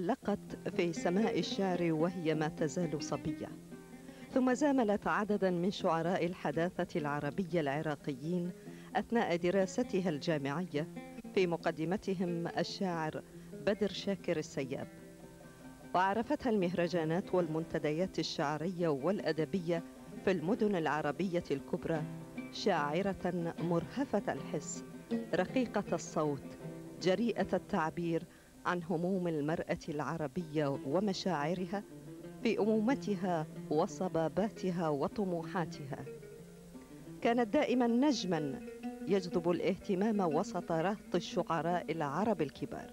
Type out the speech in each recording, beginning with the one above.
تحلقت في سماء الشعر وهي ما تزال صبية. ثم زاملت عددا من شعراء الحداثة العربية العراقيين أثناء دراستها الجامعية في مقدمتهم الشاعر بدر شاكر السياب. وعرفتها المهرجانات والمنتديات الشعرية والأدبية في المدن العربية الكبرى شاعرة مرهفة الحس رقيقة الصوت جريئة التعبير عن هموم المرأة العربية ومشاعرها في أمومتها وصباباتها وطموحاتها. كانت دائما نجما يجذب الاهتمام وسط رهط الشعراء العرب الكبار.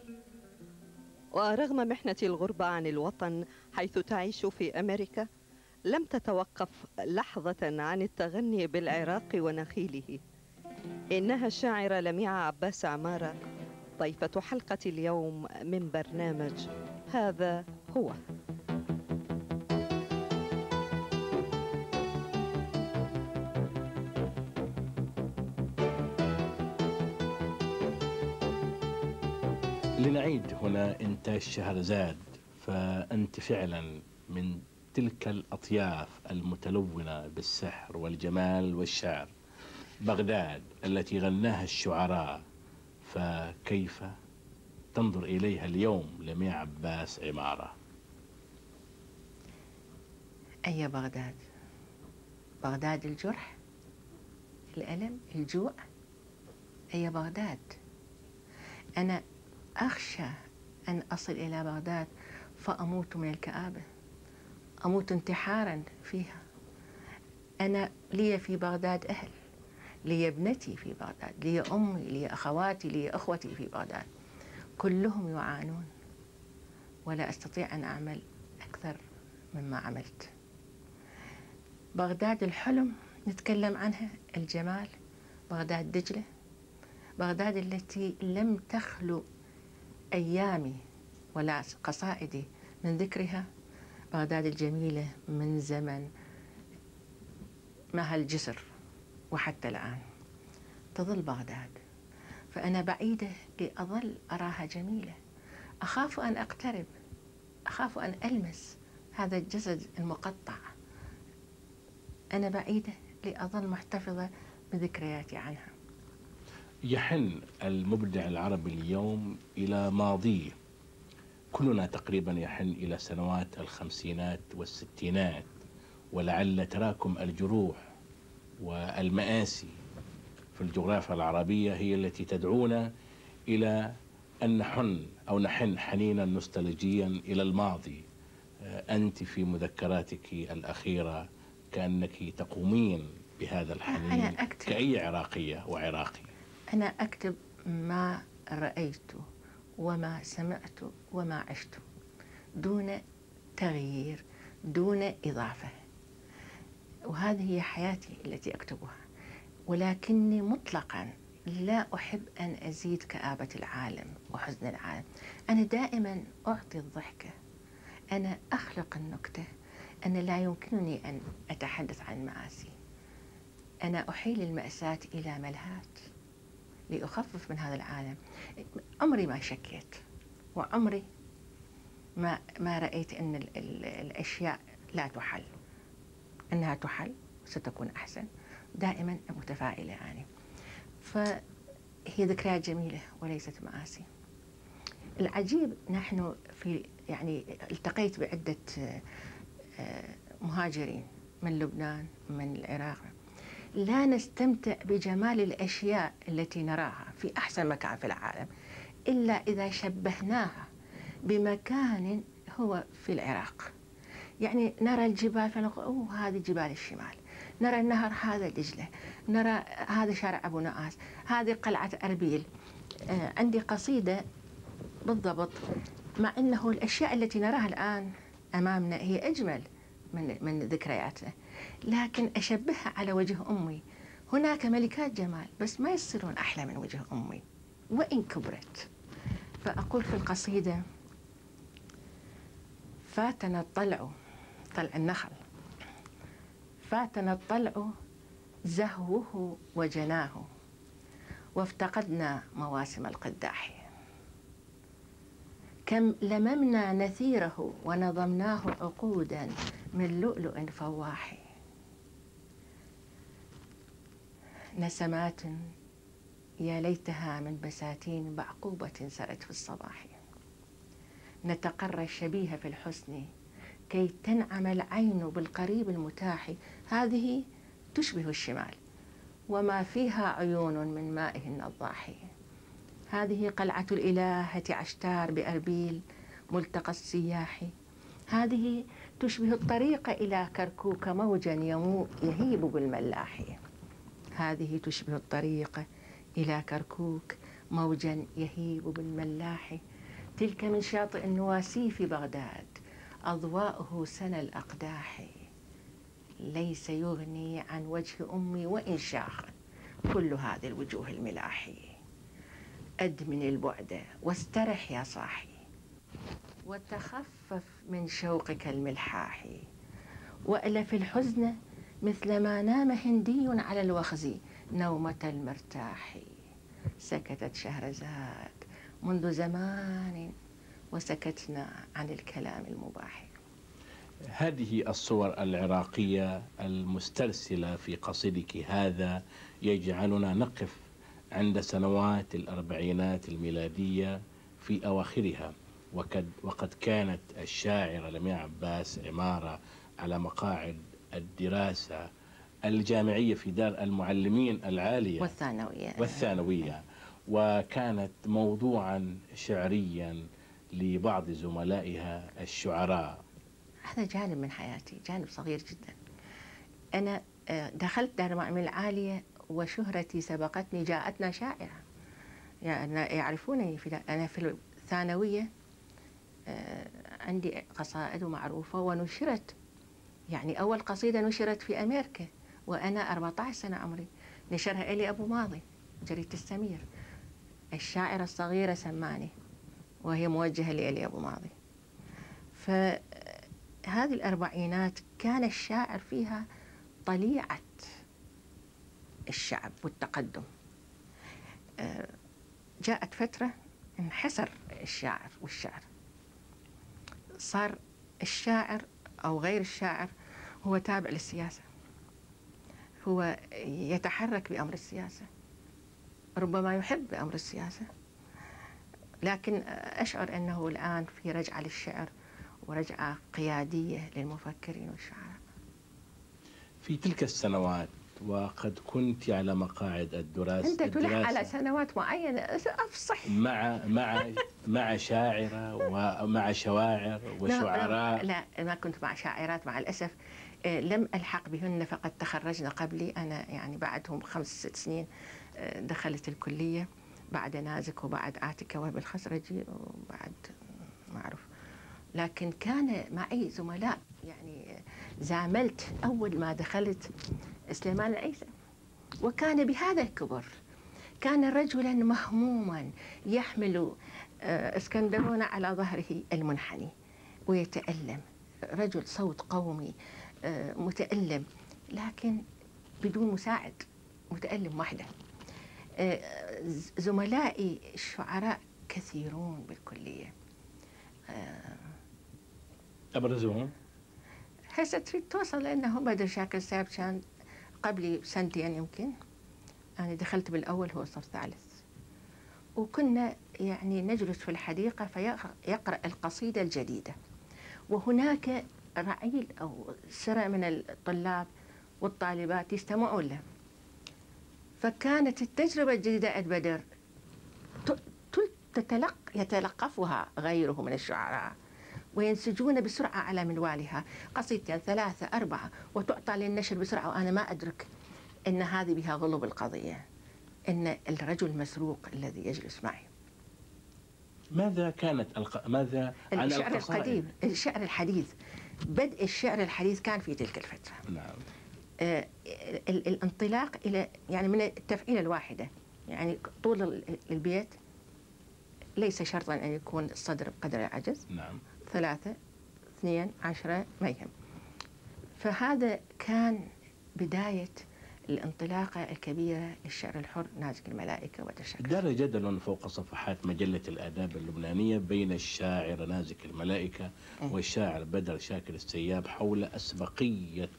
ورغم محنة الغربة عن الوطن حيث تعيش في أمريكا لم تتوقف لحظة عن التغني بالعراق ونخيله. إنها الشاعرة لميعة عباس عمارة ضيفة حلقة اليوم من برنامج هذا هو. لنعيد هنا إنتاج شهرزاد فأنت فعلا من تلك الأطياف المتلونة بالسحر والجمال والشعر. بغداد التي غناها الشعراء فكيف تنظر إليها اليوم لميع عباس عمارة؟ أي بغداد؟ بغداد الجرح؟ الألم؟ الجوع؟ أي بغداد؟ أنا أخشى أن أصل إلى بغداد فأموت من الكآبة أموت انتحارا فيها. أنا لي في بغداد أهل. لي ابنتي في بغداد لي أمي لي أخواتي لي أخوتي في بغداد. كلهم يعانون. ولا أستطيع أن أعمل أكثر مما عملت. بغداد الحلم نتكلم عنها. الجمال بغداد دجلة. بغداد التي لم تخلو أيامي ولا قصائدي من ذكرها. بغداد الجميلة من زمن ما الجسر وحتى الآن. تظل بغداد. فأنا بعيدة لأظل أراها جميلة. أخاف أن أقترب. أخاف أن ألمس هذا الجسد المقطع. أنا بعيدة لأظل محتفظة بذكرياتي عنها. يحن المبدع العربي اليوم إلى ماضيه. كلنا تقريبا يحن إلى سنوات الخمسينات والستينات ولعل تراكم الجروح والمآسي في الجغرافيا العربية هي التي تدعونا إلى أن نحن أو نحن حنينا نوستالجيا إلى الماضي. أنت في مذكراتك الأخيرة كأنك تقومين بهذا الحنين أنا أكتب. كأي عراقية وعراقي؟ أنا أكتب ما رأيت وما سمعت وما عشت دون تغيير دون إضافة. وهذه هي حياتي التي أكتبها. ولكني مطلقا لا أحب أن أزيد كآبة العالم وحزن العالم. أنا دائما أعطي الضحكة أنا أخلق النكتة. أنا لا يمكنني أن أتحدث عن مآسي أنا أحيل المأساة إلى ملهات لأخفف من هذا العالم. عمري ما شكيت وعمري ما ما رأيت أن ال ال الأشياء لا تحل. أنها تحل ستكون أحسن. دائما متفائلة يعني فهي ذكريات جميلة وليست مآسي العجيب نحن في يعني التقيت بعدة مهاجرين من لبنان من العراق. لا نستمتع بجمال الأشياء التي نراها في أحسن مكان في العالم إلا إذا شبهناها بمكان هو في العراق. يعني نرى الجبال فنقول أوه هذه جبال الشمال. نرى النهر هذا دجلة. نرى هذا شارع أبو نعاس. هذه قلعة أربيل. آه عندي قصيدة بالضبط مع أنه الأشياء التي نراها الآن أمامنا هي أجمل من من ذكرياتنا. لكن أشبهها على وجه أمي. هناك ملكات جمال بس ما يصيرون أحلى من وجه أمي. وإن كبرت. فأقول في القصيدة فاتنا الطلع طلع النخل. فاتنا الطلع زهوه وجناه وافتقدنا مواسم القداح. كم لممنا نثيره ونظمناه عقودا من لؤلؤ فواح. نسمات يا ليتها من بساتين بعقوبة سرت في الصباح. نتقرى الشبيه في الحسن كي تنعم العين بالقريب المتاح. هذه تشبه الشمال. وما فيها عيون من مائه الضاحي هذه قلعة الإلهة عشتار بأربيل ملتقى السياح. هذه تشبه الطريق إلى كركوك موجا يمو يهيب بالملاح. هذه تشبه الطريق إلى كركوك موجا يهيب بالملاح. تلك من شاطئ النواسي في بغداد. أضواءه سنى الأقداح. ليس يغني عن وجه أمي وإن شاخ كل هذه الوجوه الملاح. أدمن البعد واسترح يا صاحي وتخفف من شوقك الملحاح. وألف الحزن مثل ما نام هندي على الوخز نومة المرتاح. سكتت شهرزاد منذ زمان وسكتنا عن الكلام المباح. هذه الصور العراقية المسترسلة في قصيدك هذا يجعلنا نقف عند سنوات الأربعينات الميلادية في أواخرها وقد, وقد كانت الشاعرة لمياء عباس عمارة على مقاعد الدراسة الجامعية في دار المعلمين العالية والثانوية. والثانوية. وكانت موضوعا شعريا لبعض زملائها الشعراء. هذا جانب من حياتي جانب صغير جدا. أنا آه، دخلت دار المعلمين العالية وشهرتي سبقتني جاءتنا شاعرة. يعني يعرفونني في أنا في الثانوية آه، عندي قصائد معروفة ونشرت. يعني أول قصيدة نشرت في أمريكا وأنا 14 سنة عمري. نشرها إلي أبو ماضي جريدة السمير. الشاعرة الصغيرة سماني. وهي موجهة لإلي أبو ماضي. فهذه الأربعينات كان الشاعر فيها طليعة الشعب والتقدم. آه، جاءت فترة انحسر الشاعر والشعر. صار الشاعر أو غير الشاعر هو تابع للسياسة. هو يتحرك بأمر السياسة. ربما يحب بأمر السياسة. لكن أشعر أنه الآن في رجعة للشعر ورجعة قيادية للمفكرين والشعراء. في تلك السنوات وقد كنت على مقاعد الدراسة أنت تلح على سنوات معينة. أفصح. مع مع مع شاعرة ومع شواعر وشعراء لا, لا ما كنت مع شاعرات. مع الأسف آه، لم ألحق بهن فقد تخرجن قبلي. أنا يعني بعدهم خمس ست سنين آه، دخلت الكلية. بعد نازك وبعد آتكا وبالخزرجي وبعد ما أعرف. لكن كان معي زملاء يعني زاملت أول ما دخلت سليمان العيسى. وكان بهذا الكبر كان رجلا مهموما يحمل آه، اسكندرون على ظهره المنحني ويتألم. رجل صوت قومي آه، متألم لكن بدون مساعد متألم وحده زملائي الشعراء كثيرون بالكلية. أبرزهم هسه تريد توصل لأنه بدر شاكر ساب كان قبلي بسنتين يمكن. أنا دخلت بالأول هو صف ثالث. وكنا يعني نجلس في الحديقة فيقرأ القصيدة الجديدة. وهناك رعيل أو سرع من الطلاب والطالبات يستمعون له. فكانت التجربة الجديدة عند بدر تتلق يتلقفها غيره من الشعراء وينسجون بسرعة على منوالها. قصيدتين ثلاثة أربعة وتعطى للنشر بسرعة وأنا ما أدرك أن هذه بها غلب القضية أن الرجل مسروق الذي يجلس معي. ماذا كانت الق... ماذا عن الشعر القديم الشعر الحديث. بدء الشعر الحديث كان في تلك الفترة. نعم. الانطلاق إلى يعني من التفعيلة الواحدة. يعني طول البيت ليس شرطا أن يكون الصدر بقدر العجز. نعم. ثلاثة اثنين عشرة ما يهم. فهذا كان بداية الانطلاقة الكبيرة للشعر الحر نازك الملائكة وتشكل دار جدل فوق صفحات مجلة الآداب اللبنانية بين الشاعر نازك الملائكة إيه. والشاعر بدر شاكر السياب حول أسبقية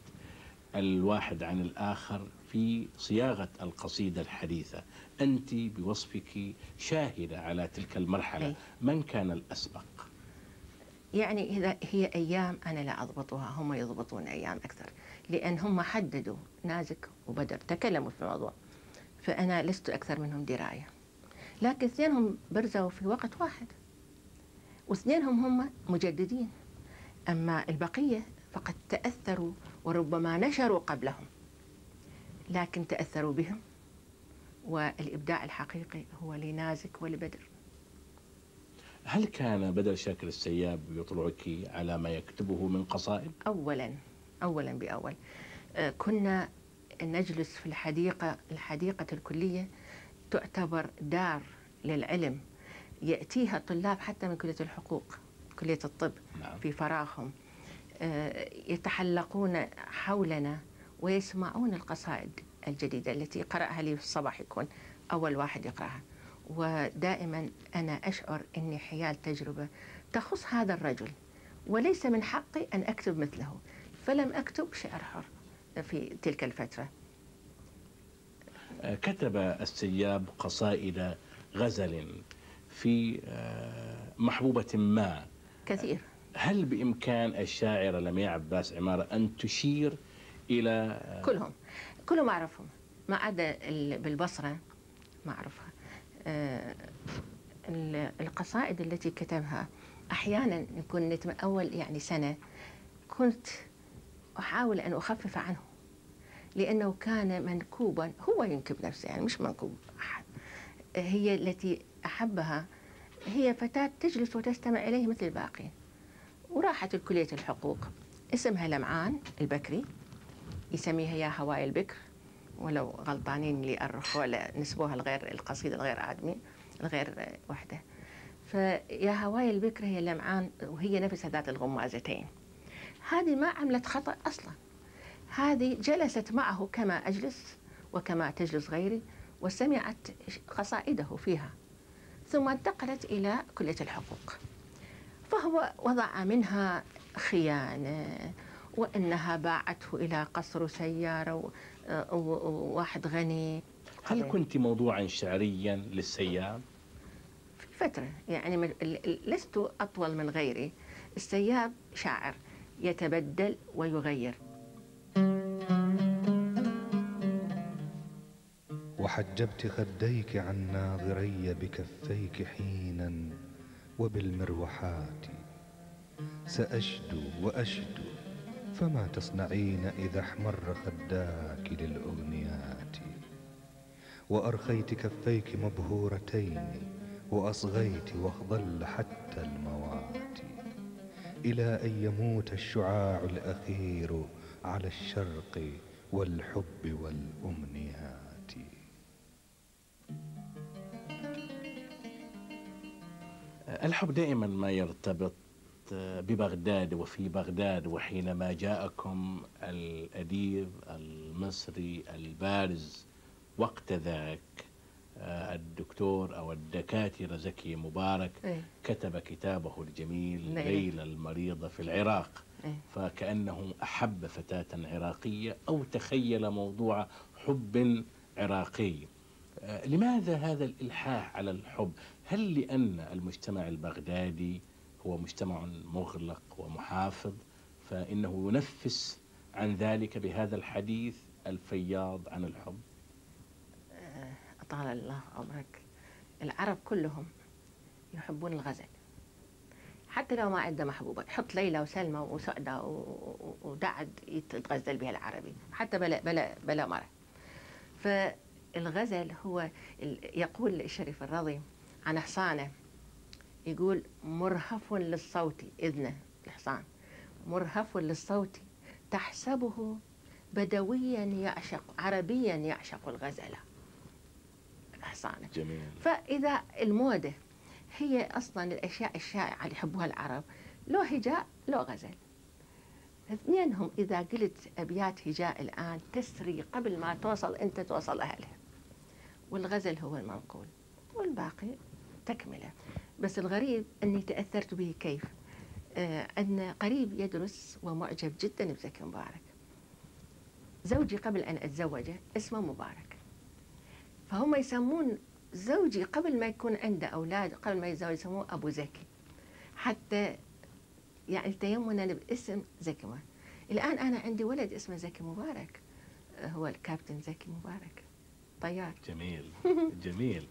الواحد عن الآخر في صياغة القصيدة الحديثة. أنت بوصفك شاهدة على تلك المرحلة. أي. من كان الأسبق؟ يعني إذا هي أيام أنا لا أضبطها هم يضبطون أيام أكثر. لأن هم حددوا نازك وبدر تكلموا في الموضوع. فأنا لست أكثر منهم دراية. لكن اثنينهم برزوا في وقت واحد. واثنينهم هم مجددين. أما البقية فقد تأثروا وربما نشروا قبلهم لكن تأثروا بهم والإبداع الحقيقي هو لنازك ولبدر. هل كان بدر شاكر السياب يطلعك على ما يكتبه من قصائد؟ أولا أولا بأول. آه، كنا نجلس في الحديقة الحديقة الكلية تعتبر دار للعلم يأتيها الطلاب حتى من كلية الحقوق كلية الطب نعم. في فراغهم. يتحلقون حولنا ويسمعون القصائد الجديدة التي قرأها لي في الصباح يكون أول واحد يقرأها. ودائما أنا أشعر أني حيال تجربة تخص هذا الرجل وليس من حقي أن أكتب مثله فلم أكتب شعر حر في تلك الفترة. آه، كتب السياب قصائد غزل في آه، محبوبة ما. كثير. هل بإمكان الشاعرة لمياء عباس عمارة أن تشير إلى آه، كلهم. كلهم أعرفهم. ما عدا ال- بالبصرة ما أعرفها. آه، ال- القصائد التي كتبها. أحيانا كنت من أول يعني سنة كنت أحاول أن أخفف عنه لأنه كان منكوبا. هو ينكب نفسه يعني مش منكوب أحد. هي التي أحبها هي فتاة تجلس وتستمع إليه مثل الباقين. وراحت الكلية الحقوق. اسمها لمعان البكري يسميها يا هواي البكر ولو غلطانين اللي أرخوا نسبوها الغير القصيدة الغير آدمي الغير وحدة. فيا هواي البكر هي لمعان وهي نفسها ذات الغمازتين. هذه ما عملت خطأ أصلا. هذه جلست معه كما أجلس وكما تجلس غيري وسمعت قصائده فيها ثم انتقلت إلى كلية الحقوق. فهو وضع منها خيانة وأنها باعته إلى قصر سيارة وواحد غني. هل كنت موضوعا شعريا للسياب؟ في فترة يعني لست أطول من غيري. السياب شاعر يتبدل ويغير. وحجبت خديك عن ناظري بكفيك حينا. وبالمروحات. سأشدو وأشدو فما تصنعين إذا احمر خداك للأغنيات؟ وأرخيت كفيك مبهورتين وأصغيت واخضل حتى الموات. إلى أن يموت الشعاع الأخير على الشرق والحب والأمنيات. الحب دائما ما يرتبط ببغداد وفي بغداد وحينما جاءكم الأديب المصري البارز وقت ذاك آه، الدكتور أو الدكاترة زكي مبارك إيه. كتب كتابه الجميل نعم. ليلى المريضة في العراق إيه. فكأنه أحب فتاة عراقية أو تخيل موضوع حب عراقي آه، لماذا هذا الإلحاح على الحب هل لأن المجتمع البغدادي هو مجتمع مغلق ومحافظ فإنه ينفس عن ذلك بهذا الحديث الفياض عن الحب؟ أطال الله عمرك. العرب كلهم يحبون الغزل. حتى لو ما عنده محبوبة. يحط ليلى وسلمى وسعدة ودعد يتغزل بها العربي. حتى بلا بلا بلا مرة. فالغزل هو يقول الشريف الرضي عن حصانه يقول مرهف للصوت إذنه الحصان مرهف للصوت تحسبه بدويا يعشق عربيا يعشق الغزل. حصانه جميل. فإذا المودة هي أصلا الأشياء الشائعة اللي يحبوها العرب لو هجاء لو غزل. اثنينهم إذا قلت أبيات هجاء الآن تسري قبل ما توصل أنت توصل أهلها. والغزل هو المنقول. والباقي تكملة بس الغريب أني تأثرت به كيف؟ آه أن قريب يدرس ومعجب جدا بزكي مبارك. زوجي قبل أن أتزوجه اسمه مبارك. فهم يسمون زوجي قبل ما يكون عنده أولاد قبل ما يتزوج يسموه أبو زكي. حتى يعني تيمنا باسم زكي مبارك. الآن أنا عندي ولد اسمه زكي مبارك. هو الكابتن زكي مبارك. طيار. جميل. جميل.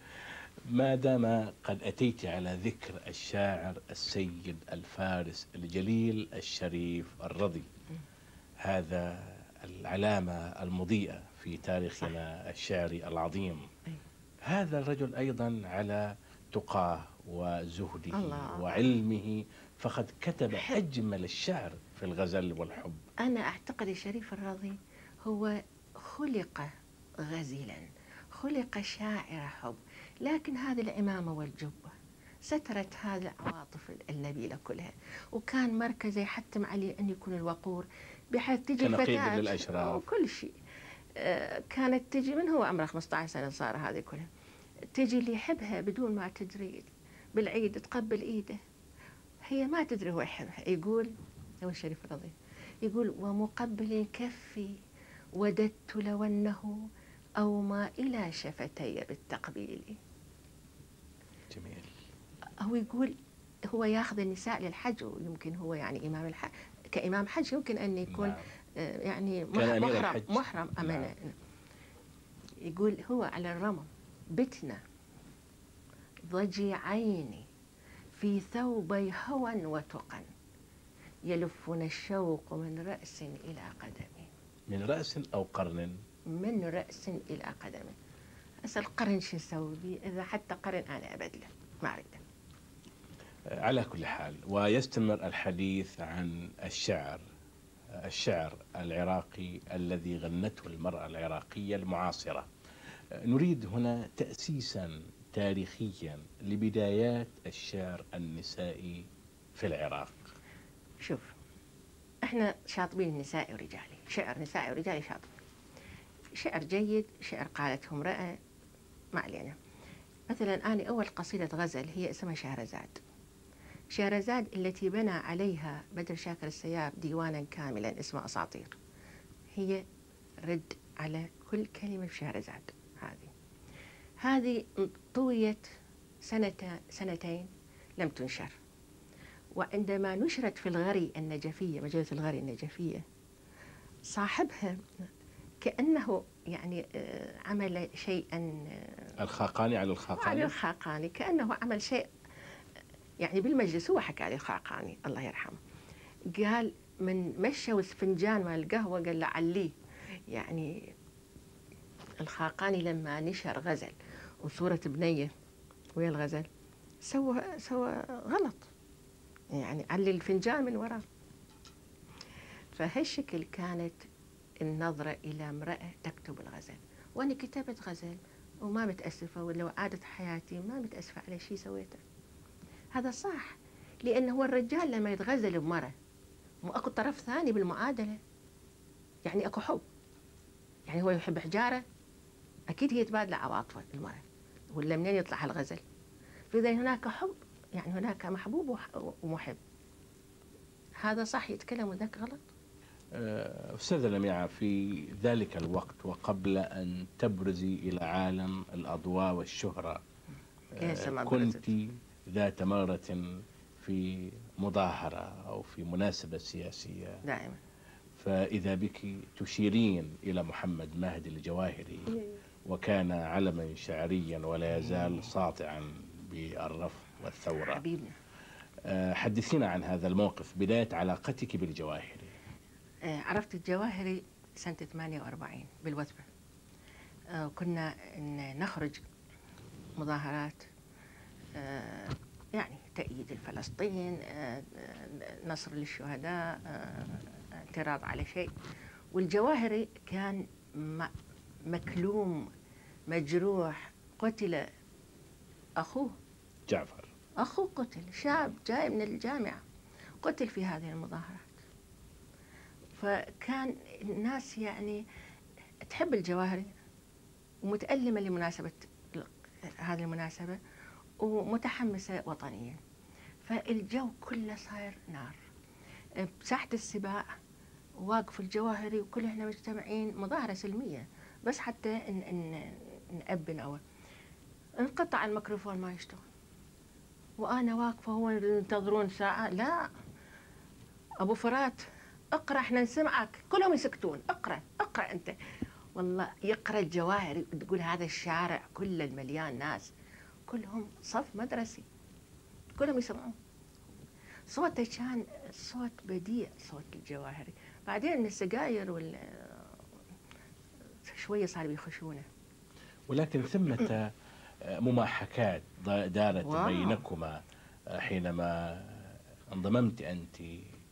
ما دام قد أتيت على ذكر الشاعر السيد الفارس الجليل الشريف الرضي هذا العلامة المضيئة في تاريخنا الشعري العظيم. هذا الرجل أيضا على تقاه وزهده الله. وعلمه فقد كتب أجمل الشعر في الغزل والحب. أنا أعتقد الشريف الرضي هو خلق غزلا خلق شاعر حب. لكن هذه العمامة والجبة سترت هذه العواطف النبيلة كلها. وكان مركزه يحتم عليه أن يكون الوقور بحيث تجي كنقيب فتاة للأشراف. وكل شيء. آه، كانت تجي من هو عمره 15 سنة صار هذه كلها. تجي اللي يحبها بدون ما تدري بالعيد تقبل ايده هي ما تدري هو يحبها. يقول هو الشريف الرضي يقول ومقبل كفي وددت لو أنه أومى إلى شفتي بالتقبيل. جميل. هو يقول هو ياخذ النساء للحج ويمكن هو يعني إمام الحج كإمام حج يمكن أن يكون نعم. آه، يعني أمير محرم الحج. محرم أمانة. يقول هو على الرمم بتنا ضجيعين في ثوبي هوى وتقى يلفنا الشوق من رأس إلى قدم. من رأس أو قرن؟ من رأس إلى قدم. أسأل قرن شو أسوي بيه إذا حتى قرن أنا أبدله ما أريده على كل حال ويستمر الحديث عن الشعر الشعر العراقي الذي غنته المرأة العراقية المعاصرة. نريد هنا تأسيسا تاريخيا لبدايات الشعر النسائي في العراق. شوف إحنا شاطبين نسائي ورجالي شعر نسائي ورجالي شاطب شعر جيد شعر قالته امرأة ما علينا مثلا أنا أول قصيدة غزل هي اسمها شهرزاد. شهرزاد التي بنى عليها بدر شاكر السياب ديوانا كاملا اسمه أساطير. هي رد على كل كلمة في شهرزاد هذه. هذه طويت سنة سنتين لم تنشر. وعندما نشرت في الغري النجفية مجلة الغري النجفية صاحبها كأنه يعني آه، عمل شيئا آه، الخاقاني على على الخاقاني الخاقاني كأنه عمل شيء يعني بالمجلس هو حكى لي الخاقاني الله يرحمه. قال من مشى فنجان مال القهوة قال له عليه يعني الخاقاني لما نشر غزل وصورة بنية ويا الغزل سوى سوى غلط. يعني علي الفنجان من وراه. فهالشكل كانت النظرة إلى امرأة تكتب الغزل وأنا كتبت غزل وما متأسفة ولو عادت حياتي ما متأسفة على شيء سويته. هذا صح لأنه هو الرجال لما يتغزل بمرة وأكو طرف ثاني بالمعادلة. يعني أكو حب. يعني هو يحب حجارة أكيد هي تبادل عواطفه المرة ولا منين يطلع هالغزل. فإذا هناك حب يعني هناك محبوب ومحب. هذا صح يتكلم وذاك غلط؟ أستاذة لميعة في ذلك الوقت وقبل أن تبرزي إلى عالم الأضواء والشهرة آه، كنت ذات مرة في مظاهرة أو في مناسبة سياسية. دائما. فإذا بك تشيرين إلى محمد مهدي الجواهري وكان علما شعريا ولا يزال ساطعا بالرفض والثورة. حبيبنا. آه، حدثينا عن هذا الموقف بداية علاقتك بالجواهري آه، عرفت الجواهري سنة 48 بالوثبة. آه، كنا نخرج مظاهرات آه، يعني تأييد الفلسطين آه، آه، نصر للشهداء آه، اعتراض على شيء. والجواهري كان مكلوم مجروح قتل أخوه. جعفر. أخوه قتل شاب جاي من الجامعة قتل في هذه المظاهرات فكان الناس يعني تحب الجواهري ومتألمة لمناسبة هذه المناسبة ومتحمسة وطنيا. فالجو كله صاير نار. بساحة السباع واقف الجواهري وكلنا مجتمعين مظاهرة سلمية بس حتى نأبن أول انقطع الميكروفون ما يشتغل. وأنا واقفة هو ينتظرون ساعة؟ لا. أبو فرات اقرأ إحنا نسمعك. كلهم يسكتون. اقرأ اقرأ أنت. والله يقرأ الجواهري تقول هذا الشارع كله المليان ناس. كلهم صف مدرسي. كلهم يسمعون. صوته كان صوت بديع صوت الجواهري بعدين السجاير وال شوية صاروا يخشونه. ولكن ثمة مماحكات دارت. بينكما حينما انضممت أنت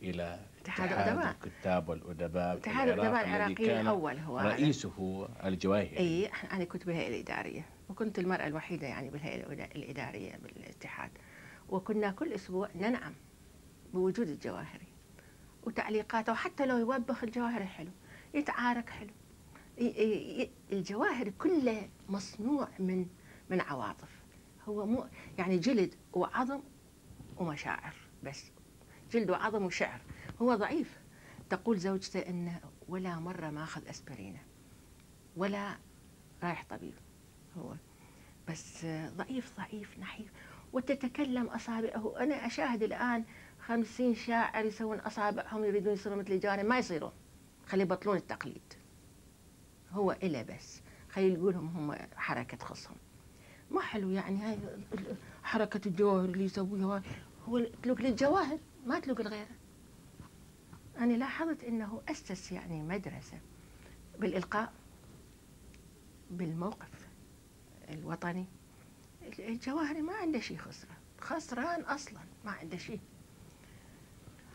إلى اتحاد الأدباء. الكتاب والأدباء في اتحاد الذي العراقي كان الأول هو. رئيسه الجواهري إي أنا كنت بالهيئة الإدارية وكنت المرأة الوحيدة يعني بالهيئة الاداريه بالاتحاد. وكنا كل أسبوع ننعم بوجود الجواهري وتعليقاته وحتى لو يوبخ الجواهري حلو يتعارك حلو. الجواهري كله مصنوع من من عواطف. هو مو يعني جلد وعظم ومشاعر بس. جلد وعظم وشعر. هو ضعيف. تقول زوجته انه ولا مرة ما أخذ أسبرينه ولا رايح طبيب هو. بس ضعيف ضعيف نحيف. وتتكلم أصابعه. أنا أشاهد الآن خمسين شاعر يسوون أصابعهم يريدون يصيرون مثل الجانب ما يصيرون. خلي يبطلون التقليد. هو إلا بس. خلي يقولهم هم حركة خصهم. ما حلو يعني هاي حركة الجواهر اللي يسويها. هو تلوك للجواهر ما تلوك لغيره. أنا لاحظت أنه أسس يعني مدرسة بالإلقاء بالموقف الوطني. الجواهري ما عنده شيء خسران. خسران أصلا ما عنده شيء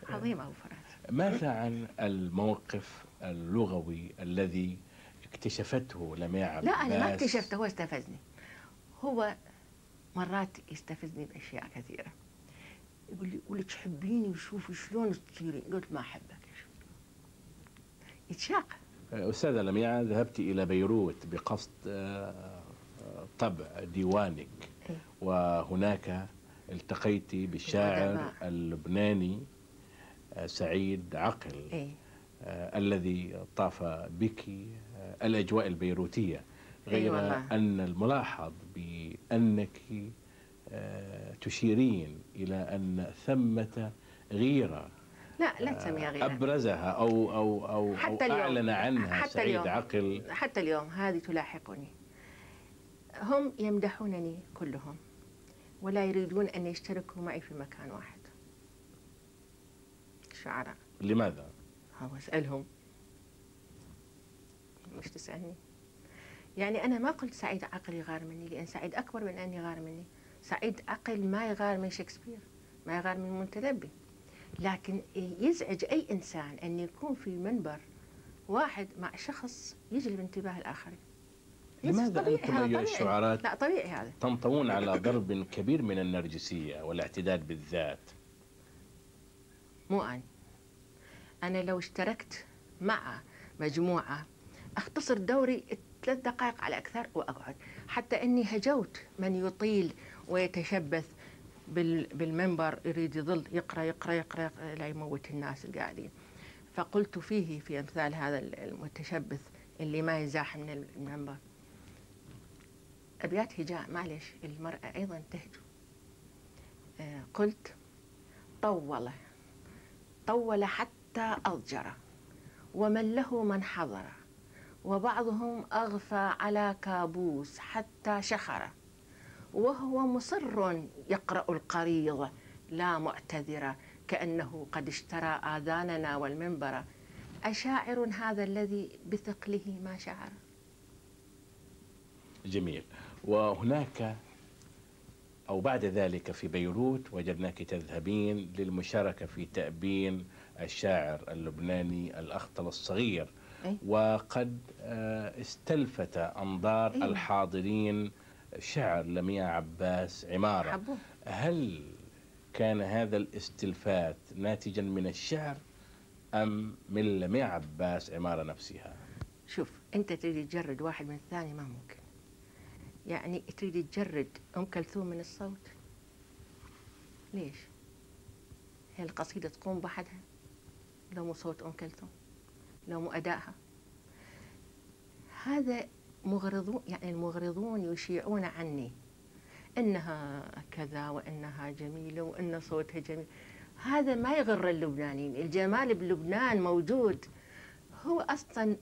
عظيم أبو فراس ماذا عن الموقف اللغوي الذي اكتشفته عباس؟ لا أنا ما اكتشفته هو استفزني. هو مرات يستفزني بأشياء كثيرة. يقول لي يقول لي تحبيني وشوفي شلون تصيرين قلت ما أحبك يتشاق أستاذة لمياء ذهبت إلى بيروت بقصد آه، آه، طبع ديوانك إيه. وهناك التقيت بالشاعر. اللبناني آه، سعيد عقل إيه آه، الذي طاف بك آه، الأجواء البيروتية غير والله. أن الملاحظ بأنك آه، تشيرين إلى أن ثمة غيرة لا لا تسميها غيرة. أبرزها أو أو أو, حتى أو اليوم. أعلن عنها حتى سعيد اليوم. عقل. حتى اليوم. هذه تلاحقني. هم يمدحونني كلهم ولا يريدون أن يشتركوا معي في مكان واحد. الشعراء لماذا؟ هو اسألهم مش تسألني. يعني أنا ما قلت سعيد عقل يغار مني لأن سعيد أكبر من أن يغار مني. سعيد عقل ما يغار من شكسبير ما يغار من المتنبي لكن يزعج أي إنسان أن يكون في منبر واحد مع شخص يجلب انتباه الآخرين. لماذا أنتم أيها. الشعراء لا طبيعي هذا. تنطوون على ضرب كبير من النرجسية والاعتداد بالذات؟ مو أنا. أنا لو اشتركت مع مجموعة أختصر دوري ثلاث دقائق على أكثر وأقعد. حتى أني هجوت من يطيل ويتشبث بال- بالمنبر يريد يظل يقرأ يقرأ, يقرأ لا يموت الناس القاعدين. فقلت فيه في أمثال هذا المتشبث اللي ما يزاح من المنبر. أبيات هجاء معلش المرأة أيضا تهجو. آه، قلت طول طول حتى أضجر ومن له من حضر وبعضهم أغفى على كابوس حتى شخر. وهو مصر يقرأ القريض لا معتذر كأنه قد اشترى آذاننا والمنبر أشاعر هذا الذي بثقله ما شعر جميل وهناك أو بعد ذلك في بيروت وجدناك تذهبين للمشاركة في تأبين الشاعر اللبناني الأخطل الصغير أي. وقد آه، استلفت أنظار أي. الحاضرين شعر لمياء عباس عمارة. حبوه هل كان هذا الاستلفات ناتجا من الشعر أم من لميع عباس عمارة نفسها؟ شوف أنت تريد تجرد واحد من الثاني ما ممكن. يعني تريد تجرد أم كلثوم من الصوت؟ ليش؟ هي القصيدة تقوم بحدها؟ لو مو صوت أم كلثوم لو مو أدائها. هذا مغرضون يعني المغرضون يشيعون عني. إنها كذا وإنها جميلة وإن صوتها جميل. هذا ما يغر اللبنانيين. الجمال بلبنان موجود. هو أصلا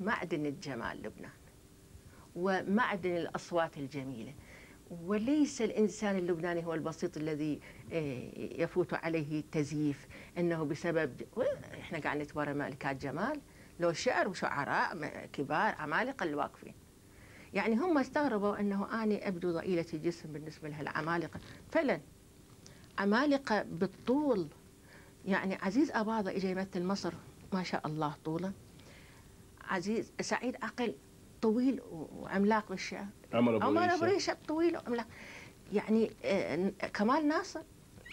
معدن الجمال لبنان ومعدن الأصوات الجميلة. وليس الإنسان اللبناني هو البسيط الذي آه، يفوت عليه التزييف إنه بسبب إحنا قاعد نتورى ملكات جمال. لو شعر وشعراء كبار عمالقة اللي واقفين. يعني هم استغربوا إنه أني أبدو ضئيلة الجسم بالنسبة لها العمالقة. فعلا عمالقة بالطول. يعني عزيز أباظة اجى يمثل مصر ما شاء الله طوله عزيز سعيد عقل طويل وعملاق بالشعر. عمر أبو عمر أبو ريشة. ريشة طويل وعملاق. يعني آه، كمال ناصر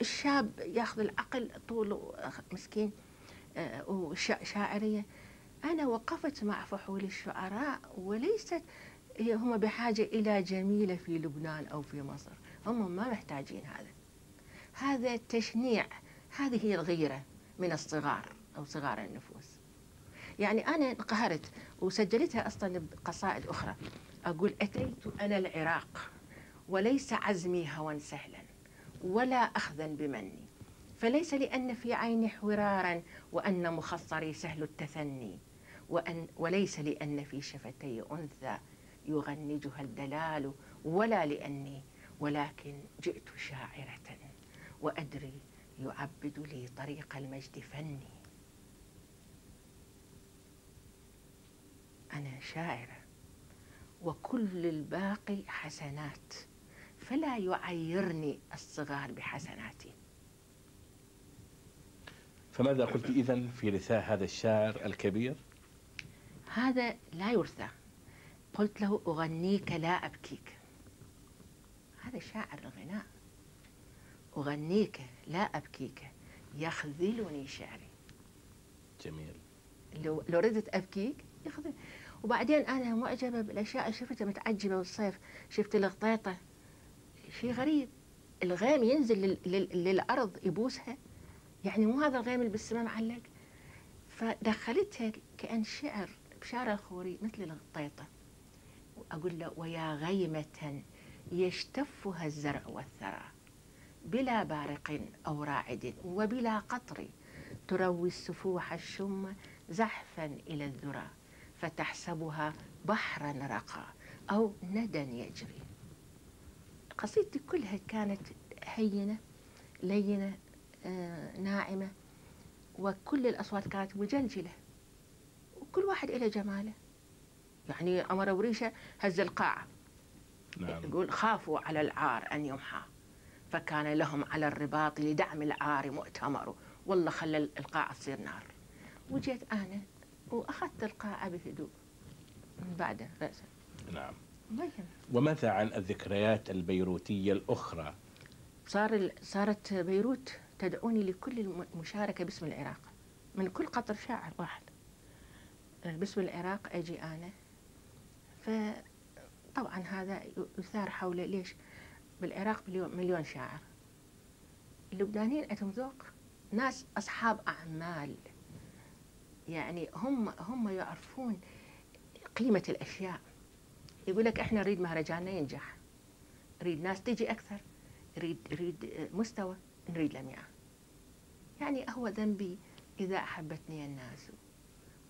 الشاب ياخذ العقل طوله مسكين آه، وشاعريه أنا وقفت مع فحول الشعراء وليست هم بحاجة إلى جميلة في لبنان أو في مصر. هم ما محتاجين هذا. هذا تشنيع. هذه هي الغيرة من الصغار أو صغار النفوس. يعني أنا انقهرت وسجلتها أصلا بقصائد أخرى. أقول أتيت أنا العراق وليس عزمي هوى سهلا ولا أخذا بمني. فليس لأن في عيني حورارا وأن مخصري سهل التثني. وأن وليس لأن في شفتي أنثى يغنجها الدلال ولا لأني ولكن جئت شاعرة وأدري يعبد لي طريق المجد فني. أنا شاعرة وكل الباقي حسنات فلا يعيرني الصغار بحسناتي. فماذا قلت إذن في رثاء هذا الشاعر الكبير؟ هذا لا يرثى. قلت له أغنيك لا أبكيك. هذا شاعر الغناء. أغنيك لا أبكيك. يخذلني شعري. جميل. لو لو ردت أبكيك يخذل. وبعدين أنا معجبة بالأشياء. اللي شفتها متعجبة بالصيف. شفت الغطيطة. شيء غريب. الغيم ينزل لل... لل... للأرض يبوسها. يعني مو هذا الغيم اللي بالسماء معلق. فدخلتها كأن شعر. بشعر الخوري مثل الغطيطة أقول له ويا غيمة يشتفها الزرع والثرى بلا بارق أو راعد وبلا قطر تروي السفوح الشم زحفا إلى الذرى فتحسبها بحرا رقى أو ندى يجري. قصيدتي كلها كانت هينة لينة آه، ناعمة وكل الأصوات كانت مجلجلة. وكل واحد إلى جماله. يعني أمر وريشة هز القاعة نعم. يقول خافوا على العار أن يمحى. فكان لهم على الرباط لدعم العار مؤتمر. والله خلى القاعة تصير نار. وجيت أنا وأخذت القاعة بهدوء. من بعده رأسا نعم. وماذا عن الذكريات البيروتية الأخرى؟ صار ال- صارت بيروت تدعوني لكل المشاركة باسم العراق. من كل قطر شاعر واحد. باسم العراق أجي أنا. فطبعا هذا يثار حول ليش؟ بالعراق مليون, شاعر. اللبنانيين عندهم ذوق ناس أصحاب أعمال. يعني هم هم يعرفون قيمة الأشياء. يقول لك إحنا نريد مهرجاننا ينجح. نريد ناس تجي أكثر. نريد نريد مستوى. نريد لميعة. يعني هو ذنبي إذا أحبتني الناس.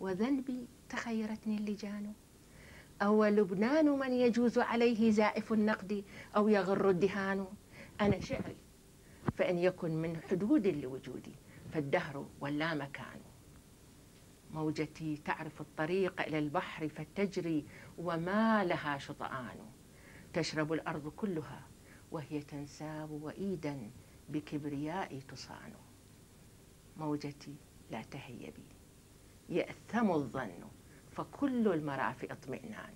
وذنبي تخيرتني اللجان. أو لبنان من يجوز عليه زائف النقد أو يغر الدهان. أنا شعري فإن يكن من حدود لوجودي فالدهر ولا مكان. موجتي تعرف الطريق إلى البحر فتجري وما لها شطآن. تشرب الأرض كلها وهي تنساب وإيدا بكبرياء تصان. موجتي لا تهيبي. يأثم الظن فكل المرافئ اطمئنان.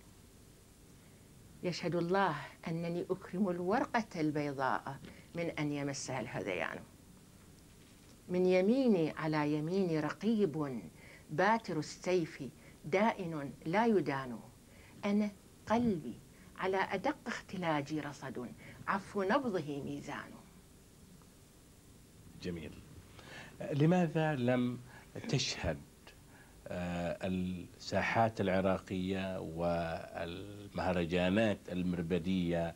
يشهد الله أنني أكرم الورقة البيضاء من أن يمسها الهذيان. من يميني على يميني رقيب باتر السيف دائن لا يدان. أنا قلبي على أدق اختلاجي رصد عفو نبضه ميزان. جميل. لماذا لم تشهد الساحات العراقية والمهرجانات المربدية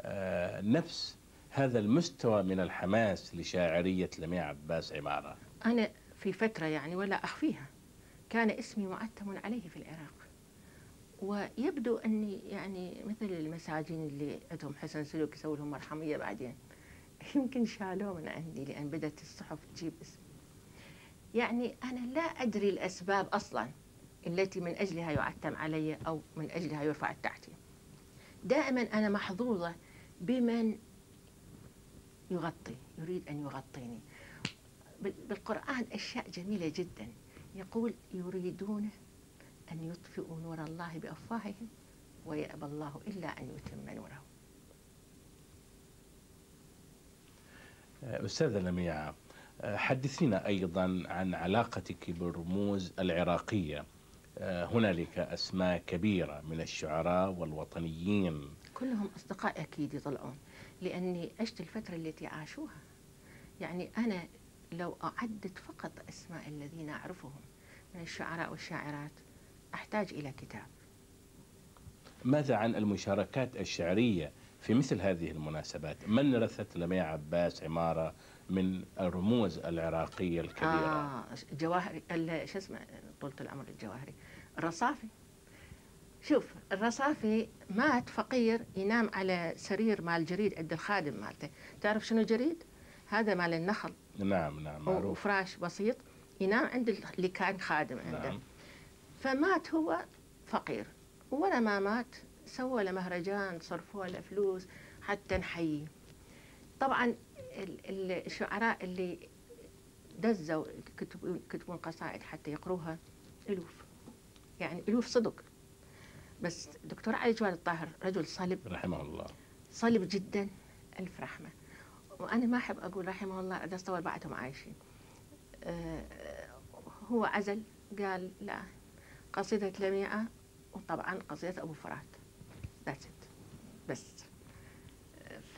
آه، نفس هذا المستوى من الحماس لشاعرية لميع عباس عمارة. أنا في فترة يعني ولا أخفيها كان اسمي معتم عليه في العراق. ويبدو أني يعني مثل المساجين اللي عندهم حسن سلوك يسوي لهم مرحمية بعدين. يمكن شالوه من عندي لأن بدأت الصحف تجيب اسمي يعني أنا لا أدري الأسباب أصلا التي من أجلها يعتم علي أو من أجلها يرفع تحتي دائما أنا محظوظة بمن يغطي يريد أن يغطيني. بالقرآن أشياء جميلة جدا. يقول يريدون أن يطفئوا نور الله بأفواههم ويأبى الله إلا أن يتم نوره. أستاذة لميعة حدثينا أيضا عن علاقتك بالرموز العراقية. هنالك أسماء كبيرة من الشعراء والوطنيين. كلهم أصدقاء أكيد يطلعون لأني عشت الفترة التي عاشوها. يعني أنا لو أعدت فقط أسماء الذين أعرفهم من الشعراء والشاعرات أحتاج إلى كتاب. ماذا عن المشاركات الشعرية؟ في مثل هذه المناسبات من رثت لميع عباس عمارة من الرموز العراقية الكبيرة؟ آه جواهري شو اسمه طولة العمر الجواهري. الرصافي. شوف الرصافي مات فقير ينام على سرير مال جريد عند الخادم مالته. تعرف شنو جريد؟ هذا مال النخل. نعم نعم معروف. وفراش بسيط ينام عند اللي كان خادم عنده. نعم. فمات هو فقير. ولا ما مات سوى له مهرجان صرفوا له فلوس حتى نحييه. طبعا الشعراء اللي دزوا كتبوا كتبون قصائد حتى يقروها ألوف. يعني ألوف صدق. بس دكتور علي جواد الطاهر رجل صلب. رحمه الله. صلب جدا ألف رحمة. وأنا ما أحب أقول رحمه الله إذا استوى بعدهم عايشين. أه هو عزل قال لا قصيدة لميعة وطبعا قصيدة أبو فرات. ذاتس بس.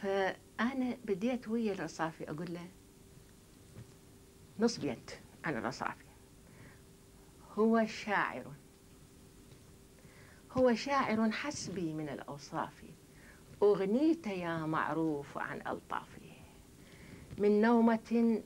فأنا بديت ويا الرصافي أقول له نص بيت عن الرصافي. هو شاعر. هو شاعر حسبي من الأوصاف. أغنيت يا معروف عن ألطافه من نومة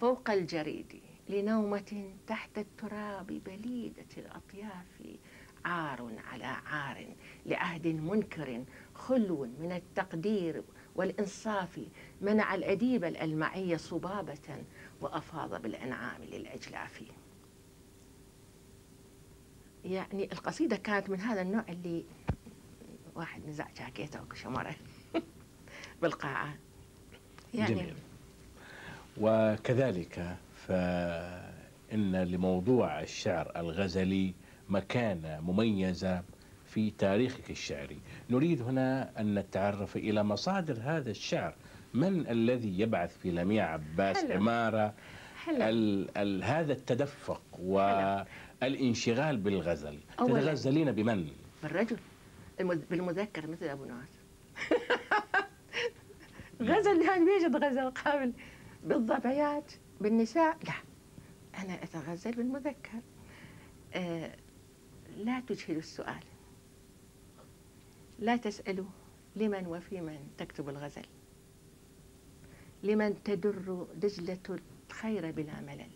فوق الجريد لنومة تحت التراب بليدة الأطياف. عار على عار لعهد منكر خلو من التقدير والإنصاف منع الأديب الألمعي صبابة وأفاض بالأنعام للأجلاف. يعني القصيدة كانت من هذا النوع اللي واحد نزع جاكيته وشمره بالقاعة. يعني جميل. وكذلك فإن لموضوع الشعر الغزلي مكانة مميزة في تاريخك الشعري. نريد هنا أن نتعرف إلى مصادر هذا الشعر. من الذي يبعث في لميع عباس حلو. عمارة حلو. ال ال هذا التدفق والانشغال بالغزل. تتغزلين بمن؟ بالرجل. بالمذكر مثل أبو نواس غزل يعني بيجد غزل قابل. بالضبعيات بالنساء لا. أنا أتغزل بالمذكر. آه لا تجهلوا السؤال. لا تسألوا لمن وفي من تكتب الغزل. لمن تدر دجلة الخير بلا ملل.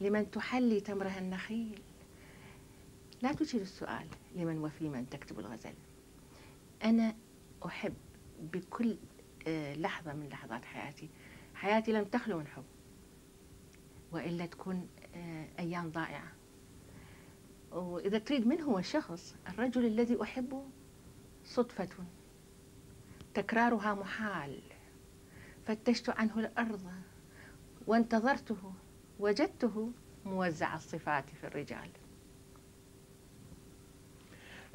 لمن تحلي تمرها النخيل. لا تجهل السؤال لمن وفي من تكتب الغزل. أنا أحب بكل آه، لحظة من لحظات حياتي. حياتي لم تخلو من حب. وإلا تكون آه، أيام ضائعة. وإذا تريد من هو الشخص الرجل الذي أحبه صدفة. تكرارها محال. فتشت عنه الأرض. وانتظرته. وجدته موزع الصفات في الرجال.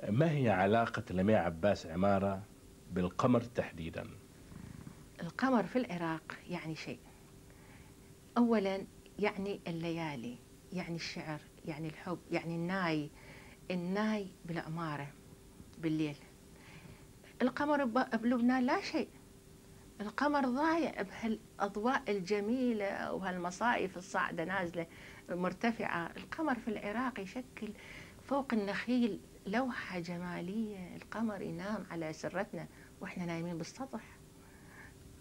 ما هي علاقة لميع عباس عمارة بالقمر تحديدا؟ القمر في العراق يعني شيء. أولا يعني الليالي يعني الشعر. يعني الحب يعني الناي الناي بالعمارة بالليل. القمر بلبنان لا شيء. القمر ضايع بهالأضواء الجميلة وهالمصايف الصاعدة نازلة مرتفعة. القمر في العراق يشكل فوق النخيل لوحة جمالية. القمر ينام على سرتنا وإحنا نايمين بالسطح.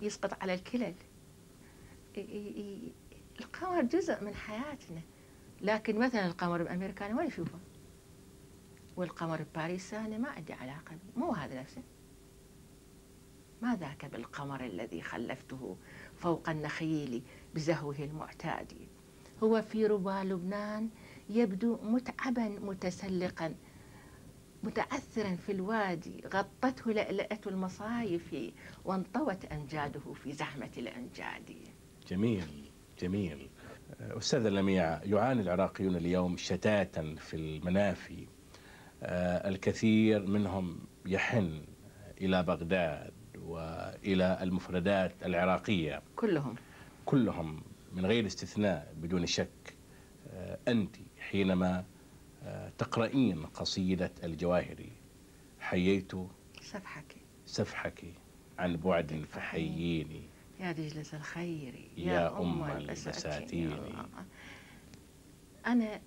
يسقط على الكلل. القمر جزء من حياتنا. لكن مثلا القمر بأمريكا أنا وين أشوفه. والقمر بباريس أنا ما عندي علاقة به مو هذا نفسه. ما ذاك بالقمر الذي خلفته فوق النخيل بزهوه المعتاد. هو في ربى لبنان يبدو متعبا متسلقا متعثرا في الوادي. غطته لألأة المصايف وانطوت أمجاده في زحمة الأمجاد جميل جميل. أستاذ لميع يعاني العراقيون اليوم شتاتا في المنافي. آه، الكثير منهم يحن إلى بغداد وإلى المفردات العراقية. كلهم. كلهم من غير استثناء بدون شك. آه، أنت حينما آه، تقرأين قصيدة الجواهري حييت سفحك سفحك عن بعد فحييني. يا دجلة الخير يا أم البساتين. أنا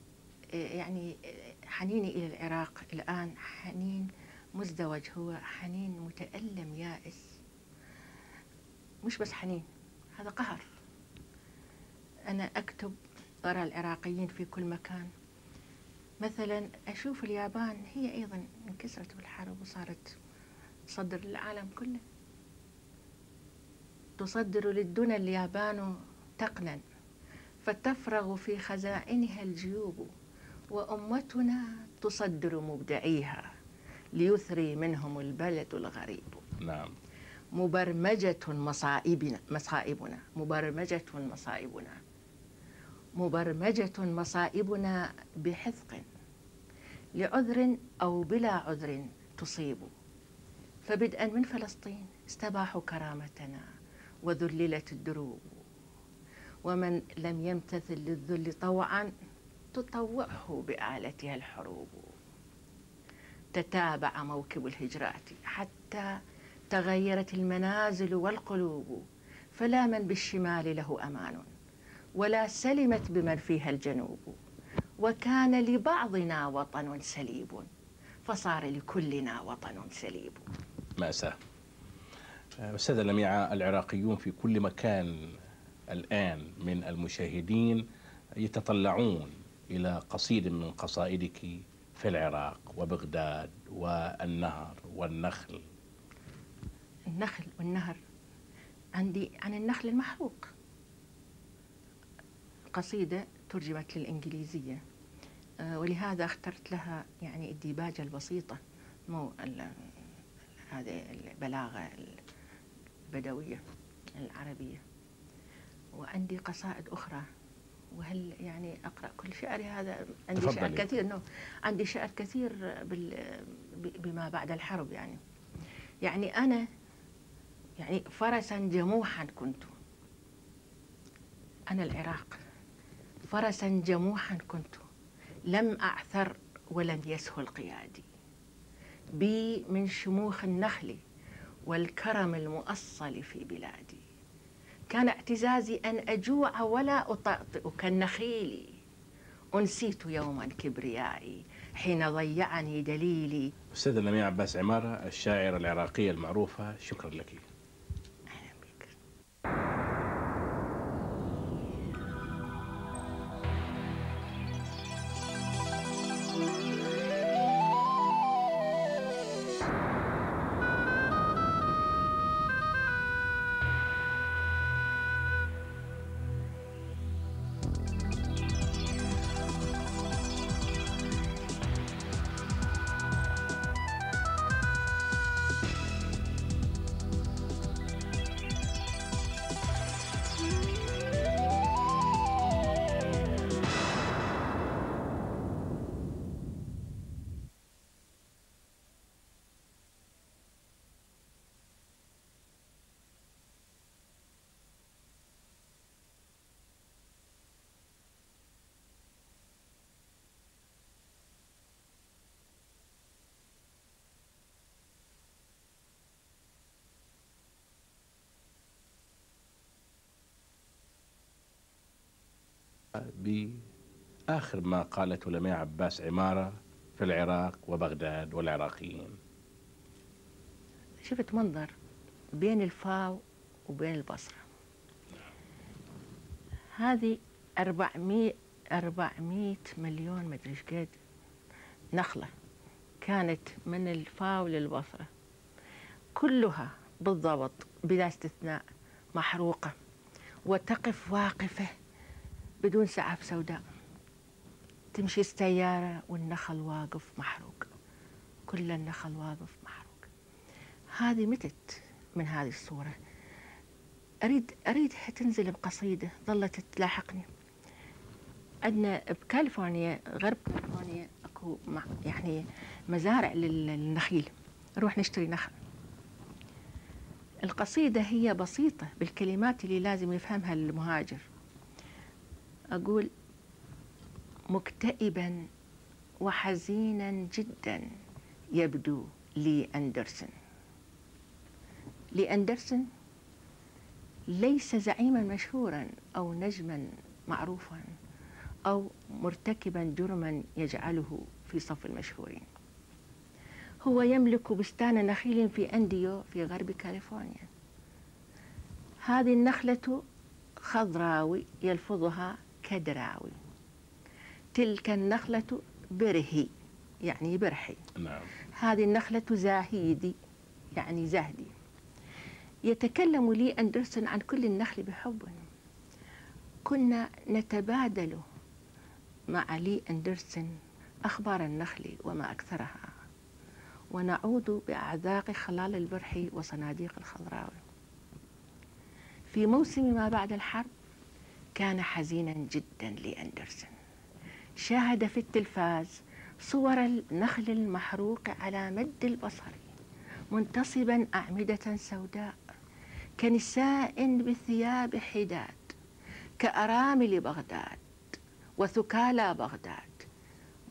يعني حنيني إلى العراق الآن حنين مزدوج هو حنين متألم يائس. مش بس حنين هذا قهر. أنا أكتب أرى العراقيين في كل مكان. مثلا أشوف اليابان هي أيضا انكسرت بالحرب وصارت تصدر للعالم كله. تصدر للدنيا اليابان تقنا فتفرغ في خزائنها الجيوب وأمتنا تصدر مبدعيها ليثري منهم البلد الغريب. نعم. مبرمجة مصائبنا مصائبنا مبرمجة مصائبنا. مبرمجة مصائبنا بحذق لعذر أو بلا عذر تصيب. فبدءا من فلسطين استباحوا كرامتنا. وذللت الدروب. ومن لم يمتثل للذل طوعا تطوعه بآلتها الحروب. تتابع موكب الهجرات حتى تغيرت المنازل والقلوب فلا من بالشمال له أمان ولا سلمت بمن فيها الجنوب. وكان لبعضنا وطن سليب فصار لكلنا وطن سليب. مأساة. أستاذ لميعة العراقيون في كل مكان الآن من المشاهدين يتطلعون إلى قصيد من قصائدك في العراق وبغداد والنهر والنخل. النخل والنهر. عندي عن النخل المحروق. قصيدة ترجمت للإنجليزية. آه، ولهذا اخترت لها يعني الديباجة البسيطة مو هذه البلاغة البدوية العربية. وعندي قصائد أخرى. وهل يعني أقرأ كل شعري هذا؟ عندي شعر. كثير نو. عندي شعر كثير بال بما بعد الحرب يعني. يعني أنا يعني فرسا جموحا كنت. أنا العراق. فرسا جموحا كنت. لم أعثر ولم يسهل قيادي. بي من شموخ النخل. والكرم المؤصل في بلادي. كان اعتزازي أن أجوع ولا أطأطئ كالنخيل. أنسيت يوما كبريائي حين ضيعني دليلي. أستاذ لميع عباس عمارة الشاعرة العراقية المعروفة شكرا لك. بآخر ما قالته لميع عباس عمارة في العراق وبغداد والعراقيين. شفت منظر بين الفاو وبين البصرة. هذه 400 400 مليون مدري إيش قد نخلة كانت من الفاو للبصرة. كلها بالضبط بلا استثناء محروقة وتقف واقفة بدون سعف سوداء. تمشي السيارة والنخل واقف محروق. كل النخل واقف محروق. هذه متت من هذه الصورة. أريد أريدها تنزل بقصيدة ظلت تلاحقني. عندنا بكاليفورنيا غرب كاليفورنيا أكو يعني مزارع للنخيل. نروح نشتري نخل. القصيدة هي بسيطة بالكلمات اللي لازم يفهمها المهاجر. أقول مكتئبا وحزينا جدا يبدو لي أندرسون. لي أندرسون ليس زعيما مشهورا أو نجما معروفا أو مرتكبا جرما يجعله في صف المشهورين. هو يملك بستان نخيل في أنديو في غرب كاليفورنيا. هذه النخلة خضراوي يلفظها كدراوي. تلك النخلة برهي يعني برحي. نعم. هذه النخلة زاهيدي يعني زهدي يتكلم لي أندرسون عن كل النخل بحب. كنا نتبادل مع لي أندرسون أخبار النخل وما أكثرها ونعود بأعذاق خلال البرح وصناديق الخضراء. في موسم ما بعد الحرب كان حزينا جدا لأندرسون. شاهد في التلفاز صور النخل المحروق على مد البصر منتصبا أعمدة سوداء كنساء بثياب حداد كأرامل بغداد وثكالى بغداد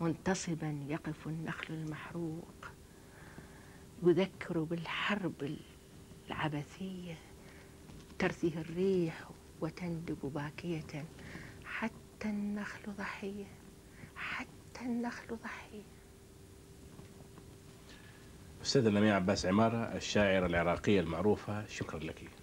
منتصبا يقف النخل المحروق يذكر بالحرب العبثية ترثيه الريح وتندب باكية. حتى النخل ضحية. حتى النخل ضحية. أستاذة لمياء عباس عمارة الشاعرة العراقية المعروفة شكرا لك.